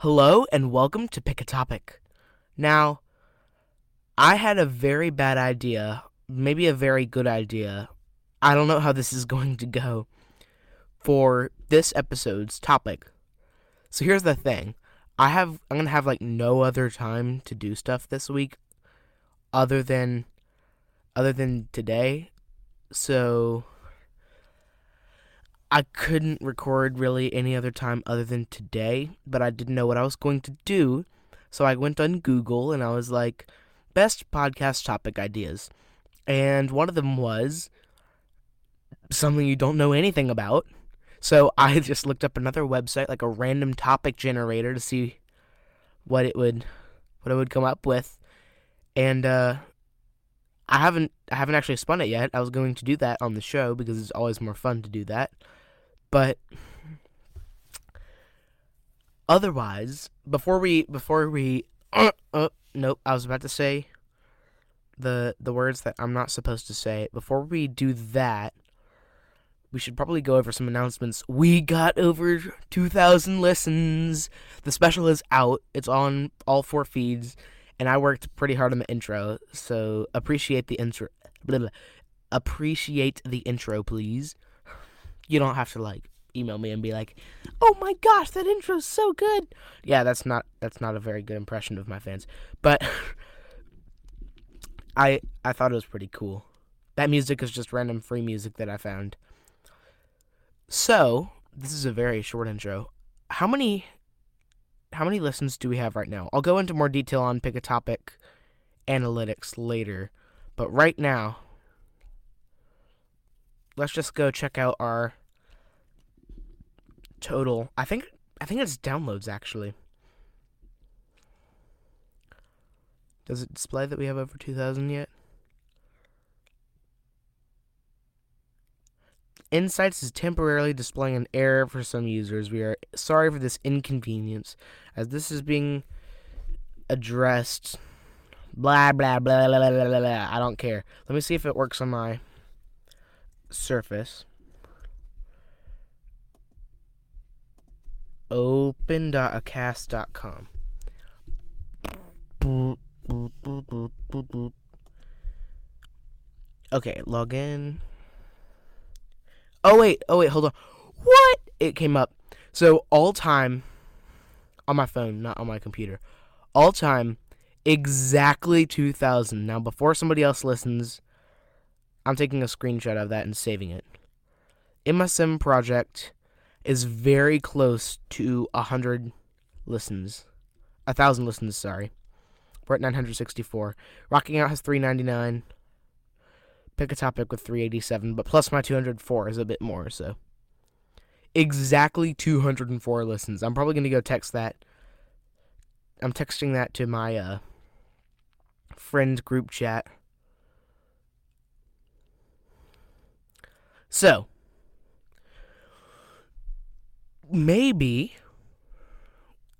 Hello and welcome to Pick a Topic. Now, I had a very bad idea, maybe a very good idea. I don't know how this is going to go for this episode's topic. So here's the thing. I have I'm going to have like no other time to do stuff this week other than other than today. So I couldn't record really any other time other than today, but I didn't know what I was going to do. So I went on Google and I was like, best podcast topic ideas. And one of them was something you don't know anything about. So I just looked up another website, like a random topic generator, to see what it would what it would come up with. And uh, I haven't I haven't actually spun it yet. I was going to do that on the show because it's always more fun to do that. But otherwise, before we before we uh, uh, nope, I was about to say the the words that I'm not supposed to say. Before we do that, we should probably go over some announcements. We got over 2,000 listens. The special is out. It's on all four feeds, and I worked pretty hard on the intro. So appreciate the intro. Blah, blah. Appreciate the intro, please. You don't have to like email me and be like, "Oh my gosh, that intro's so good." Yeah, that's not that's not a very good impression of my fans, but I I thought it was pretty cool. That music is just random free music that I found. So, this is a very short intro. How many how many listens do we have right now? I'll go into more detail on pick a topic analytics later, but right now let's just go check out our total. I think I think it's downloads actually. Does it display that we have over 2000 yet? Insights is temporarily displaying an error for some users. We are sorry for this inconvenience as this is being addressed. Blah blah blah blah blah blah. blah. I don't care. Let me see if it works on my Surface. Open.acast.com. Okay, log in. Oh wait, oh wait, hold on. What? It came up. So all time on my phone, not on my computer. All time exactly 2000. Now before somebody else listens, I'm taking a screenshot of that and saving it. MSM project is very close to a hundred listens, a thousand listens. Sorry, we're at 964. Rocking Out has 399. Pick a topic with 387, but plus my 204 is a bit more. So exactly 204 listens. I'm probably gonna go text that. I'm texting that to my uh, friend group chat. So, maybe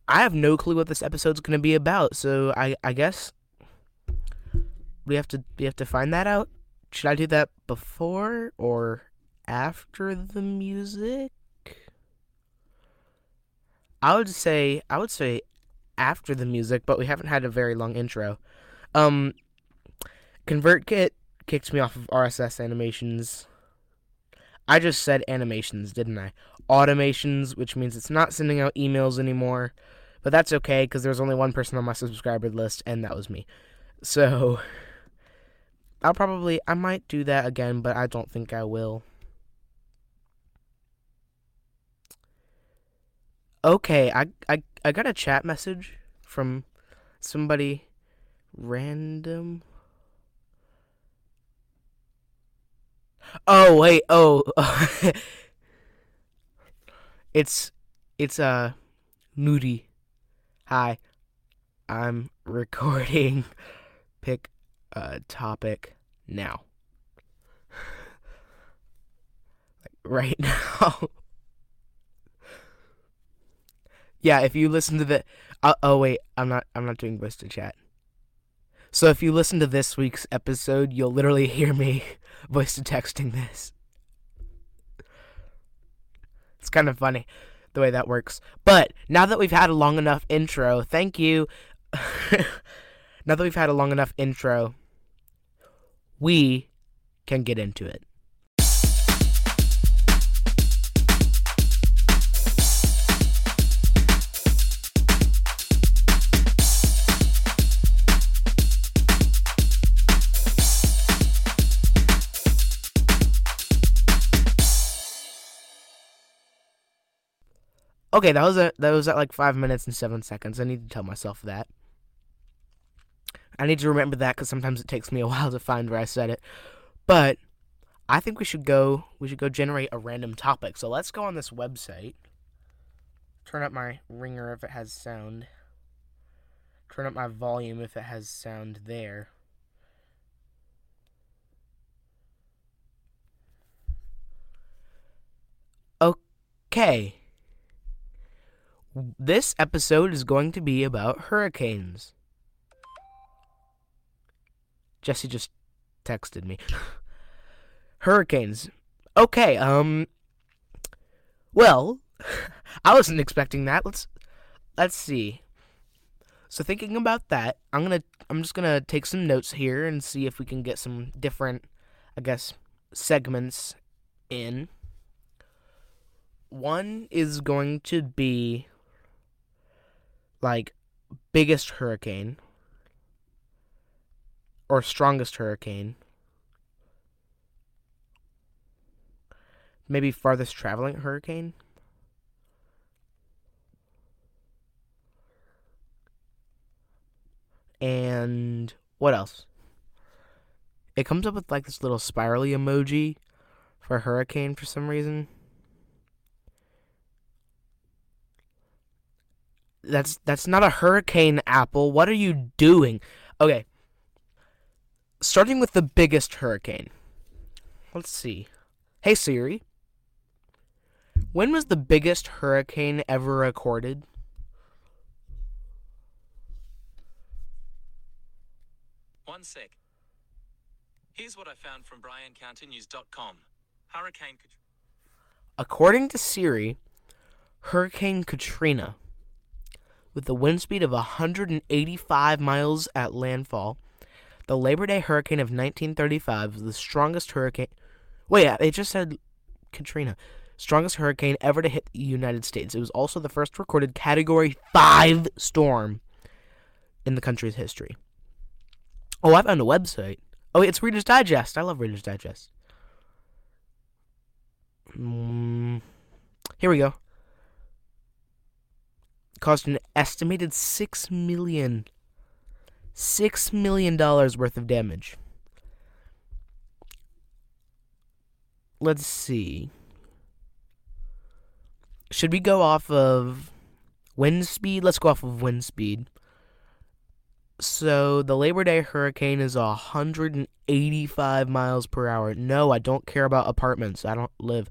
I have no clue what this episode's going to be about. So, I I guess we have to we have to find that out. Should I do that before or after the music? I would say I would say after the music, but we haven't had a very long intro. Um ConvertKit kicked me off of RSS animations I just said animations, didn't I? Automations, which means it's not sending out emails anymore. But that's okay because there's only one person on my subscriber list, and that was me. So I'll probably I might do that again, but I don't think I will. Okay, I I I got a chat message from somebody random. Oh wait, oh, it's it's uh Moody. Hi, I'm recording. Pick a topic now. like right now. yeah, if you listen to the. Uh, oh wait, I'm not. I'm not doing voice to chat. So if you listen to this week's episode, you'll literally hear me voice to texting this. It's kind of funny. the way that works. But now that we've had a long enough intro, thank you. now that we've had a long enough intro, we can get into it. Okay, that was a that was at like five minutes and seven seconds. I need to tell myself that. I need to remember that because sometimes it takes me a while to find where I said it. But I think we should go we should go generate a random topic. So let's go on this website. Turn up my ringer if it has sound. Turn up my volume if it has sound there. Okay. This episode is going to be about hurricanes. Jesse just texted me. hurricanes. Okay, um well, I wasn't expecting that. Let's let's see. So thinking about that, I'm going to I'm just going to take some notes here and see if we can get some different I guess segments in. One is going to be like biggest hurricane or strongest hurricane. Maybe farthest traveling hurricane. And what else? It comes up with like this little spirally emoji for hurricane for some reason. That's that's not a hurricane, Apple. What are you doing? Okay. Starting with the biggest hurricane. Let's see. Hey Siri. When was the biggest hurricane ever recorded? One sec. Here's what I found from BryanCountyNews.com. Hurricane Katrina. According to Siri, Hurricane Katrina with a wind speed of 185 miles at landfall. The Labor Day hurricane of 1935 was the strongest hurricane. Wait, yeah, it just said Katrina. Strongest hurricane ever to hit the United States. It was also the first recorded Category 5 storm in the country's history. Oh, I found a website. Oh, it's Reader's Digest. I love Reader's Digest. Mm, here we go caused an estimated six million six million dollars worth of damage. Let's see. Should we go off of wind speed? Let's go off of wind speed. So the Labor Day hurricane is 185 miles per hour. No, I don't care about apartments. I don't live.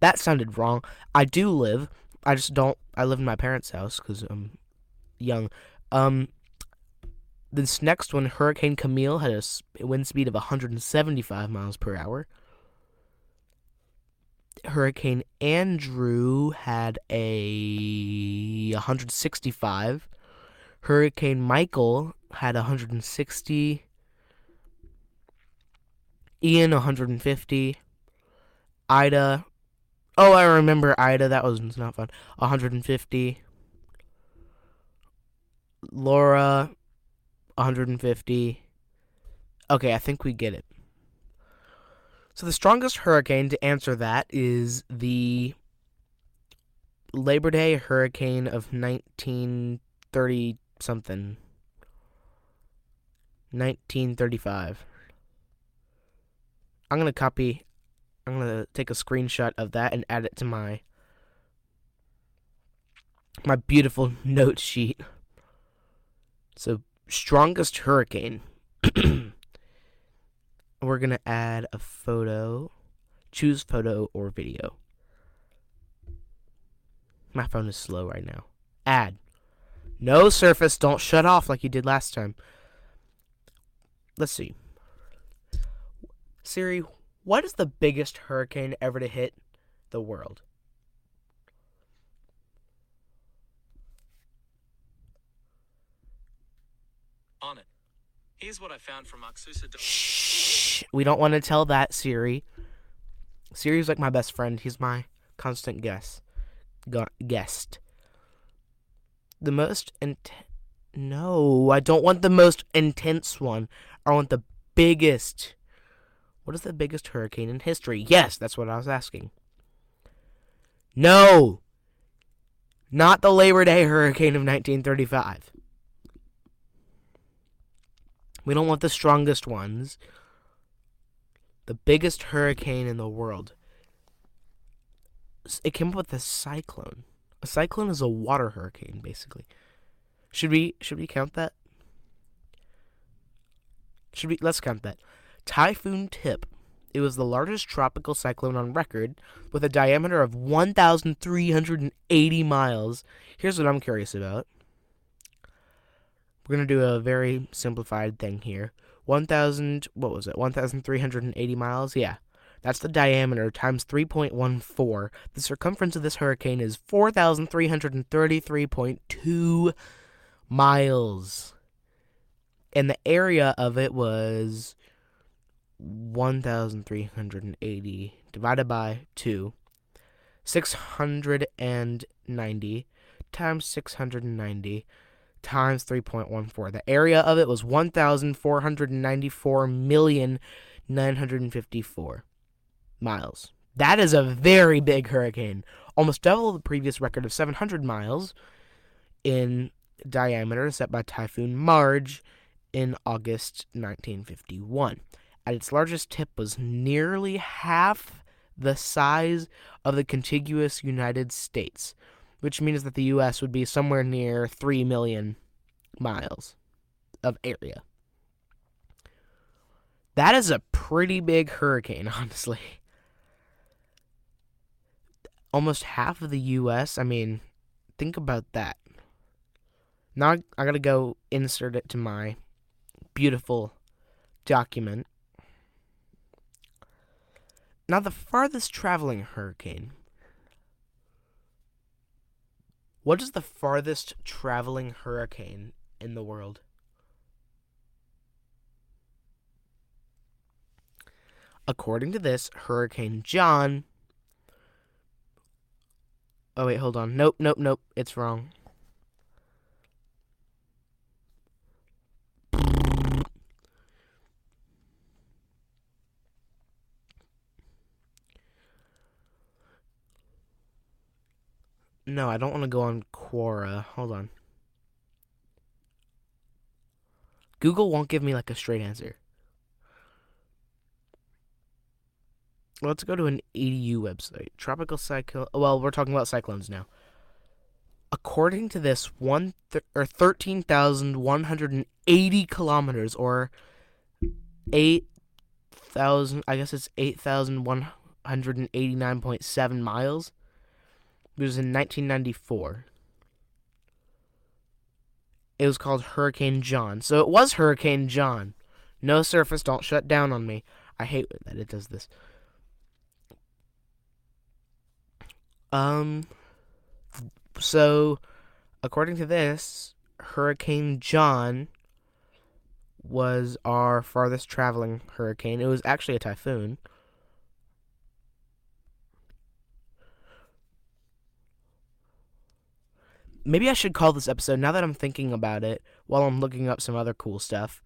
That sounded wrong. I do live. I just don't. I live in my parents' house because I'm young. Um, this next one, Hurricane Camille, had a wind speed of 175 miles per hour. Hurricane Andrew had a 165. Hurricane Michael had 160. Ian 150. Ida Oh, I remember Ida. That was not fun. 150. Laura, 150. Okay, I think we get it. So the strongest hurricane to answer that is the Labor Day hurricane of 1930 something. 1935. I'm going to copy I'm gonna take a screenshot of that and add it to my my beautiful note sheet. So strongest hurricane. We're gonna add a photo. Choose photo or video. My phone is slow right now. Add. No surface, don't shut off like you did last time. Let's see. Siri, what is the biggest hurricane ever to hit the world? On it. Here's what I found from Aksusa. Shh. We don't want to tell that, Siri. Siri's like my best friend. He's my constant guest. Gu- guest. The most int. No, I don't want the most intense one. I want the biggest what is the biggest hurricane in history? Yes, that's what I was asking. No. Not the Labor Day hurricane of 1935. We don't want the strongest ones. The biggest hurricane in the world. It came up with a cyclone. A cyclone is a water hurricane, basically. Should we should we count that? Should we let's count that. Typhoon Tip. It was the largest tropical cyclone on record with a diameter of 1,380 miles. Here's what I'm curious about. We're going to do a very simplified thing here. 1,000, what was it? 1,380 miles? Yeah. That's the diameter times 3.14. The circumference of this hurricane is 4,333.2 miles. And the area of it was 1,380 divided by 2. 690 times 690 times 3.14. The area of it was 1,494,954 miles. That is a very big hurricane, almost double the previous record of 700 miles in diameter set by Typhoon Marge in August 1951. At its largest tip was nearly half the size of the contiguous United States, which means that the US would be somewhere near 3 million miles of area. That is a pretty big hurricane, honestly. Almost half of the US, I mean, think about that. Now I, gotta go insert it to my beautiful document. Now, the farthest traveling hurricane. What is the farthest traveling hurricane in the world? According to this, Hurricane John. Oh, wait, hold on. Nope, nope, nope. It's wrong. No, I don't want to go on Quora. Hold on. Google won't give me like a straight answer. Let's go to an EDU website. Tropical cyclone. Well, we're talking about cyclones now. According to this, one th- or thirteen thousand one hundred and eighty kilometers, or eight thousand. I guess it's eight thousand one hundred and eighty-nine point seven miles. It was in 1994. It was called Hurricane John. So it was Hurricane John. No surface, don't shut down on me. I hate that it does this. Um so according to this, Hurricane John was our farthest traveling hurricane. It was actually a typhoon. Maybe I should call this episode now that I'm thinking about it while I'm looking up some other cool stuff.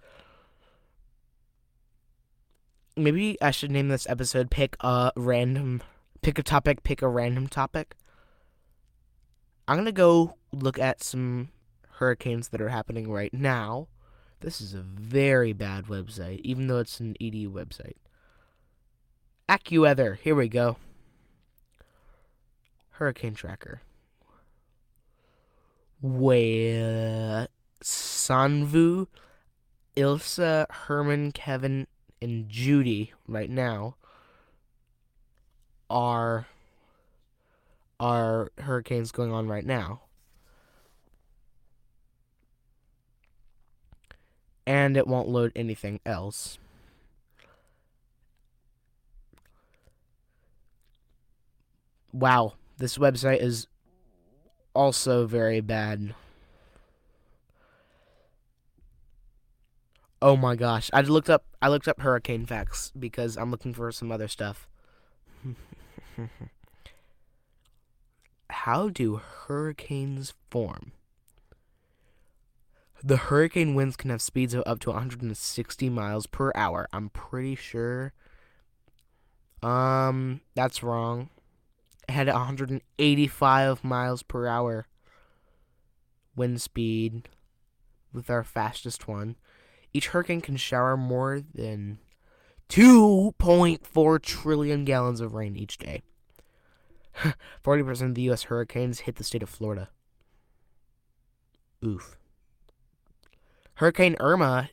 Maybe I should name this episode pick a random pick a topic, pick a random topic. I'm going to go look at some hurricanes that are happening right now. This is a very bad website even though it's an EDU website. AccuWeather, here we go. Hurricane Tracker where Sanvu, Ilsa, Herman, Kevin, and Judy right now are are hurricanes going on right now. And it won't load anything else. Wow, this website is also very bad. Oh my gosh. I looked up I looked up hurricane facts because I'm looking for some other stuff. How do hurricanes form? The hurricane winds can have speeds of up to 160 miles per hour. I'm pretty sure. Um, that's wrong. Had 185 miles per hour wind speed with our fastest one. Each hurricane can shower more than 2.4 trillion gallons of rain each day. 40% of the U.S. hurricanes hit the state of Florida. Oof. Hurricane Irma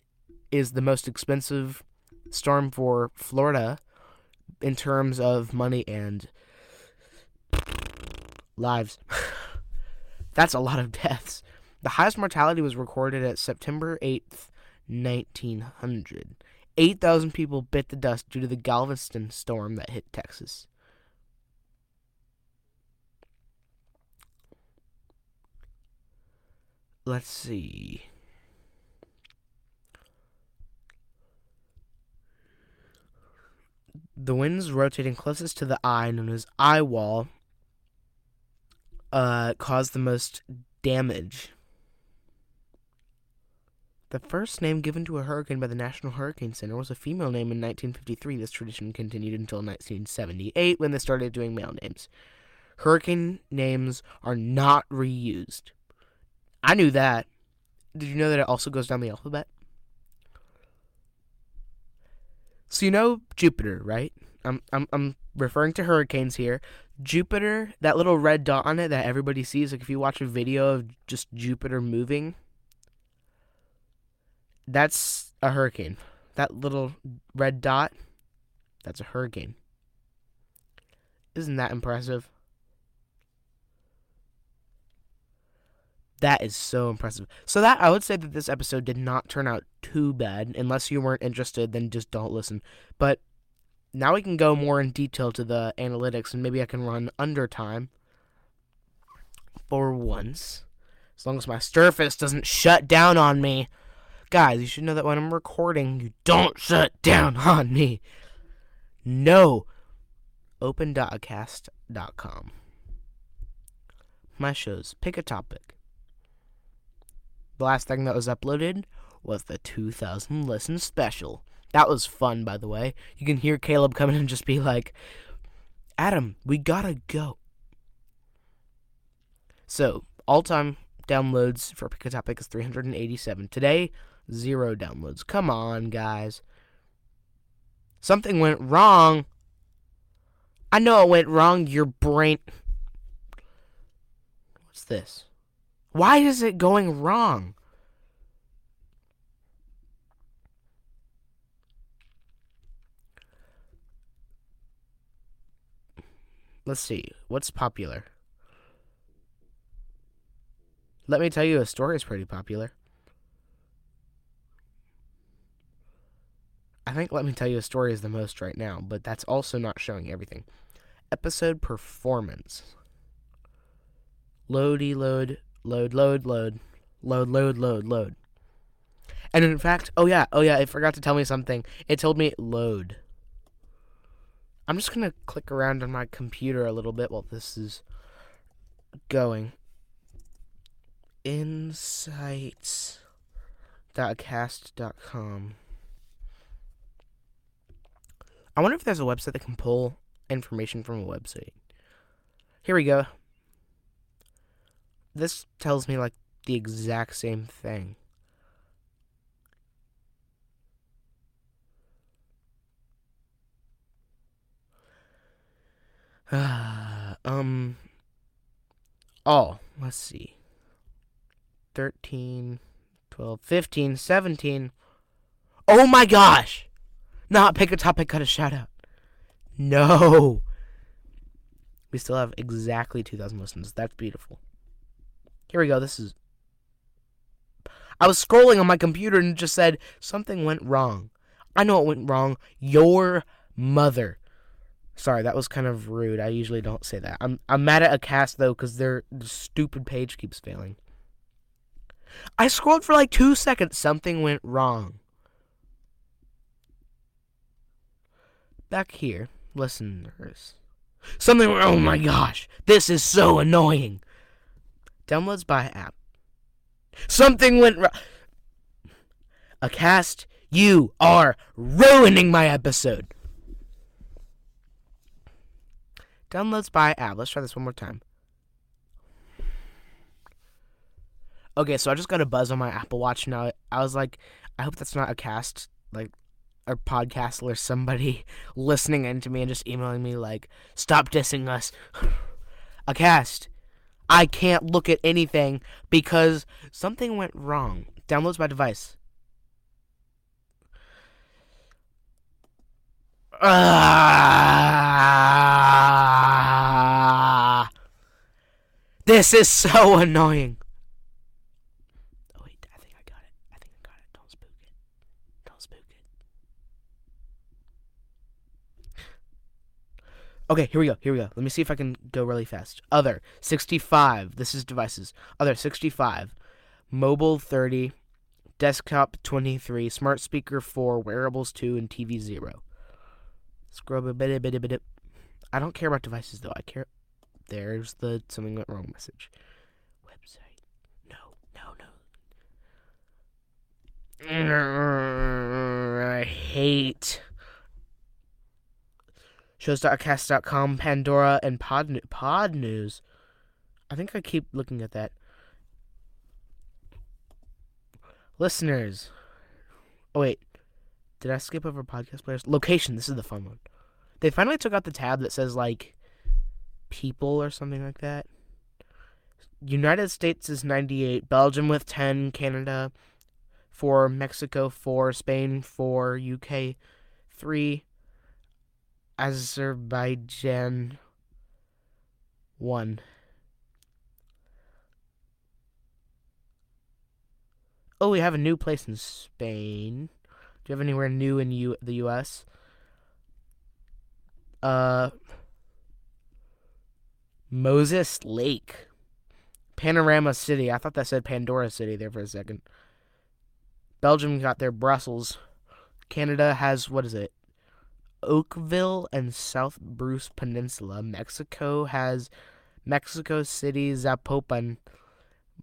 is the most expensive storm for Florida in terms of money and lives. That's a lot of deaths. The highest mortality was recorded at September 8th, 1900. 8,000 people bit the dust due to the Galveston storm that hit Texas. Let's see. The winds rotating closest to the eye, known as eye wall, uh, caused the most damage. The first name given to a hurricane by the National Hurricane Center was a female name in 1953. This tradition continued until 1978 when they started doing male names. Hurricane names are not reused. I knew that. Did you know that it also goes down the alphabet? So you know Jupiter, right? I'm I'm I'm referring to hurricanes here. Jupiter, that little red dot on it that everybody sees, like if you watch a video of just Jupiter moving, that's a hurricane. That little red dot, that's a hurricane. Isn't that impressive? That is so impressive. So that I would say that this episode did not turn out too bad. Unless you weren't interested, then just don't listen. But now we can go more in detail to the analytics and maybe I can run under time for once. As long as my Surface doesn't shut down on me. Guys, you should know that when I'm recording, you don't shut down on me. No. Open.acast.com. My shows. Pick a topic. The last thing that was uploaded was the 2000 Listen Special. That was fun, by the way. You can hear Caleb come in and just be like, Adam, we gotta go. So, all time downloads for Pick a Topic is 387. Today, zero downloads. Come on, guys. Something went wrong. I know it went wrong. Your brain. What's this? Why is it going wrong? Let's see. What's popular? Let me tell you, a story is pretty popular. I think Let Me Tell You a Story is the most right now, but that's also not showing everything. Episode performance. Loady load, load, load, load, load, load, load, load. And in fact, oh yeah, oh yeah, it forgot to tell me something. It told me load. I'm just going to click around on my computer a little bit while this is going. Insights.acast.com. I wonder if there's a website that can pull information from a website. Here we go. This tells me like the exact same thing. um. Oh, let's see. 13, 12, 15, 17. Oh my gosh! Not pick a topic, cut a shout out. No! We still have exactly 2,000 listens. That's beautiful. Here we go. This is. I was scrolling on my computer and it just said something went wrong. I know it went wrong. Your mother. Sorry, that was kind of rude. I usually don't say that. I'm I'm mad at Acast though because their stupid page keeps failing. I scrolled for like two seconds. Something went wrong. Back here, listeners. Something. Oh my gosh, this is so annoying. Downloads by app. Something went wrong. Acast. You are ruining my episode. Downloads by app. Let's try this one more time. Okay, so I just got a buzz on my Apple Watch now. I was like, I hope that's not Acast, like, or podcast or somebody listening into me and just emailing me like, stop dissing us. Acast. I can't look at anything because something went wrong. Downloads by device. Ah, this is so annoying. Oh wait, I think I got it. I think I got it. Don't spook it. Don't spook it. Okay, here we go. Here we go. Let me see if I can go really fast. Other 65. This is devices. Other 65. Mobile 30. Desktop 23. Smart speaker 4. Wearables 2. And TV 0. Scrub a bit, a bit, a bit. I don't care about devices though. I care. There's the something went wrong message. Website. No, no, no. I hate shows.acast.com, Pandora, and Pod Pod News. I think I keep looking at that. Listeners. Oh wait. Did I skip over podcast players? Location. This is the fun one. They finally took out the tab that says like people or something like that. United States is 98, Belgium with 10, Canada 4, Mexico 4, Spain 4, UK 3, Azerbaijan 1. Oh, we have a new place in Spain. Do you have anywhere new in U- the U.S.? Uh, Moses Lake, Panorama City. I thought that said Pandora City there for a second. Belgium got their Brussels. Canada has what is it? Oakville and South Bruce Peninsula. Mexico has Mexico City, Zapopan,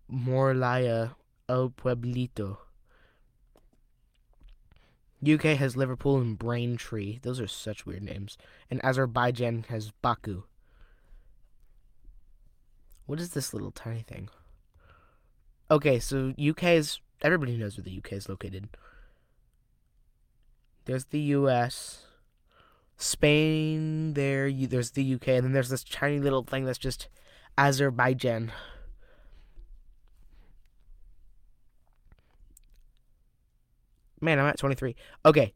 Morelia, El Pueblito. UK has Liverpool and Braintree. Those are such weird names. And Azerbaijan has Baku. What is this little tiny thing? Okay, so UK is. Everybody knows where the UK is located. There's the US. Spain, there. There's the UK. And then there's this tiny little thing that's just Azerbaijan. Man, I'm at 23. Okay,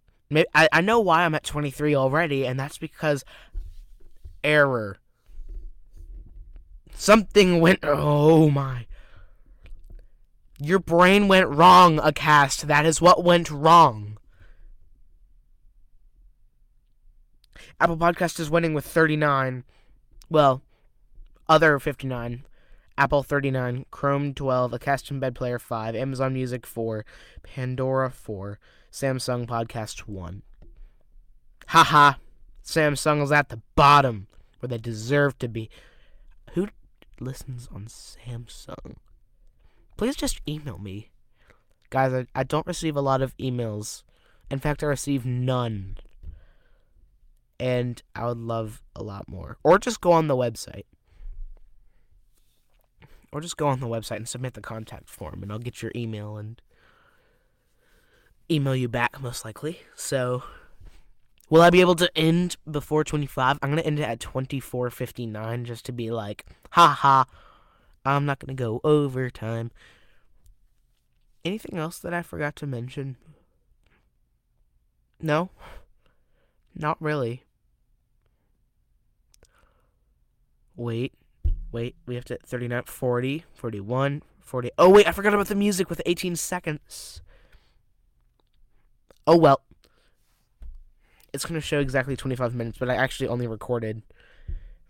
I, I know why I'm at 23 already, and that's because error. Something went. Oh my. Your brain went wrong, Acast. That is what went wrong. Apple Podcast is winning with 39. Well, other 59. Apple 39, Chrome 12, Acast Embed Player 5, Amazon Music 4, Pandora 4, Samsung Podcast 1. Haha. Samsung is at the bottom where they deserve to be. Listens on Samsung? Please just email me. Guys, I, I don't receive a lot of emails. In fact, I receive none. And I would love a lot more. Or just go on the website or just go on the website and submit the contact form and I'll get your email and email you back most likely. So will I be able to end before 25? I'm going to end it at 24:59 just to be like, haha. I'm not going to go overtime. Anything else that I forgot to mention? No. Not really. Wait. Wait, we have to 39, 40, 41, 40. Oh, wait, I forgot about the music with 18 seconds. Oh, well. It's going to show exactly 25 minutes, but I actually only recorded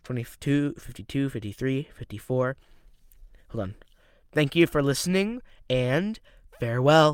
22, 52, 53, 54. Hold on. Thank you for listening, and farewell.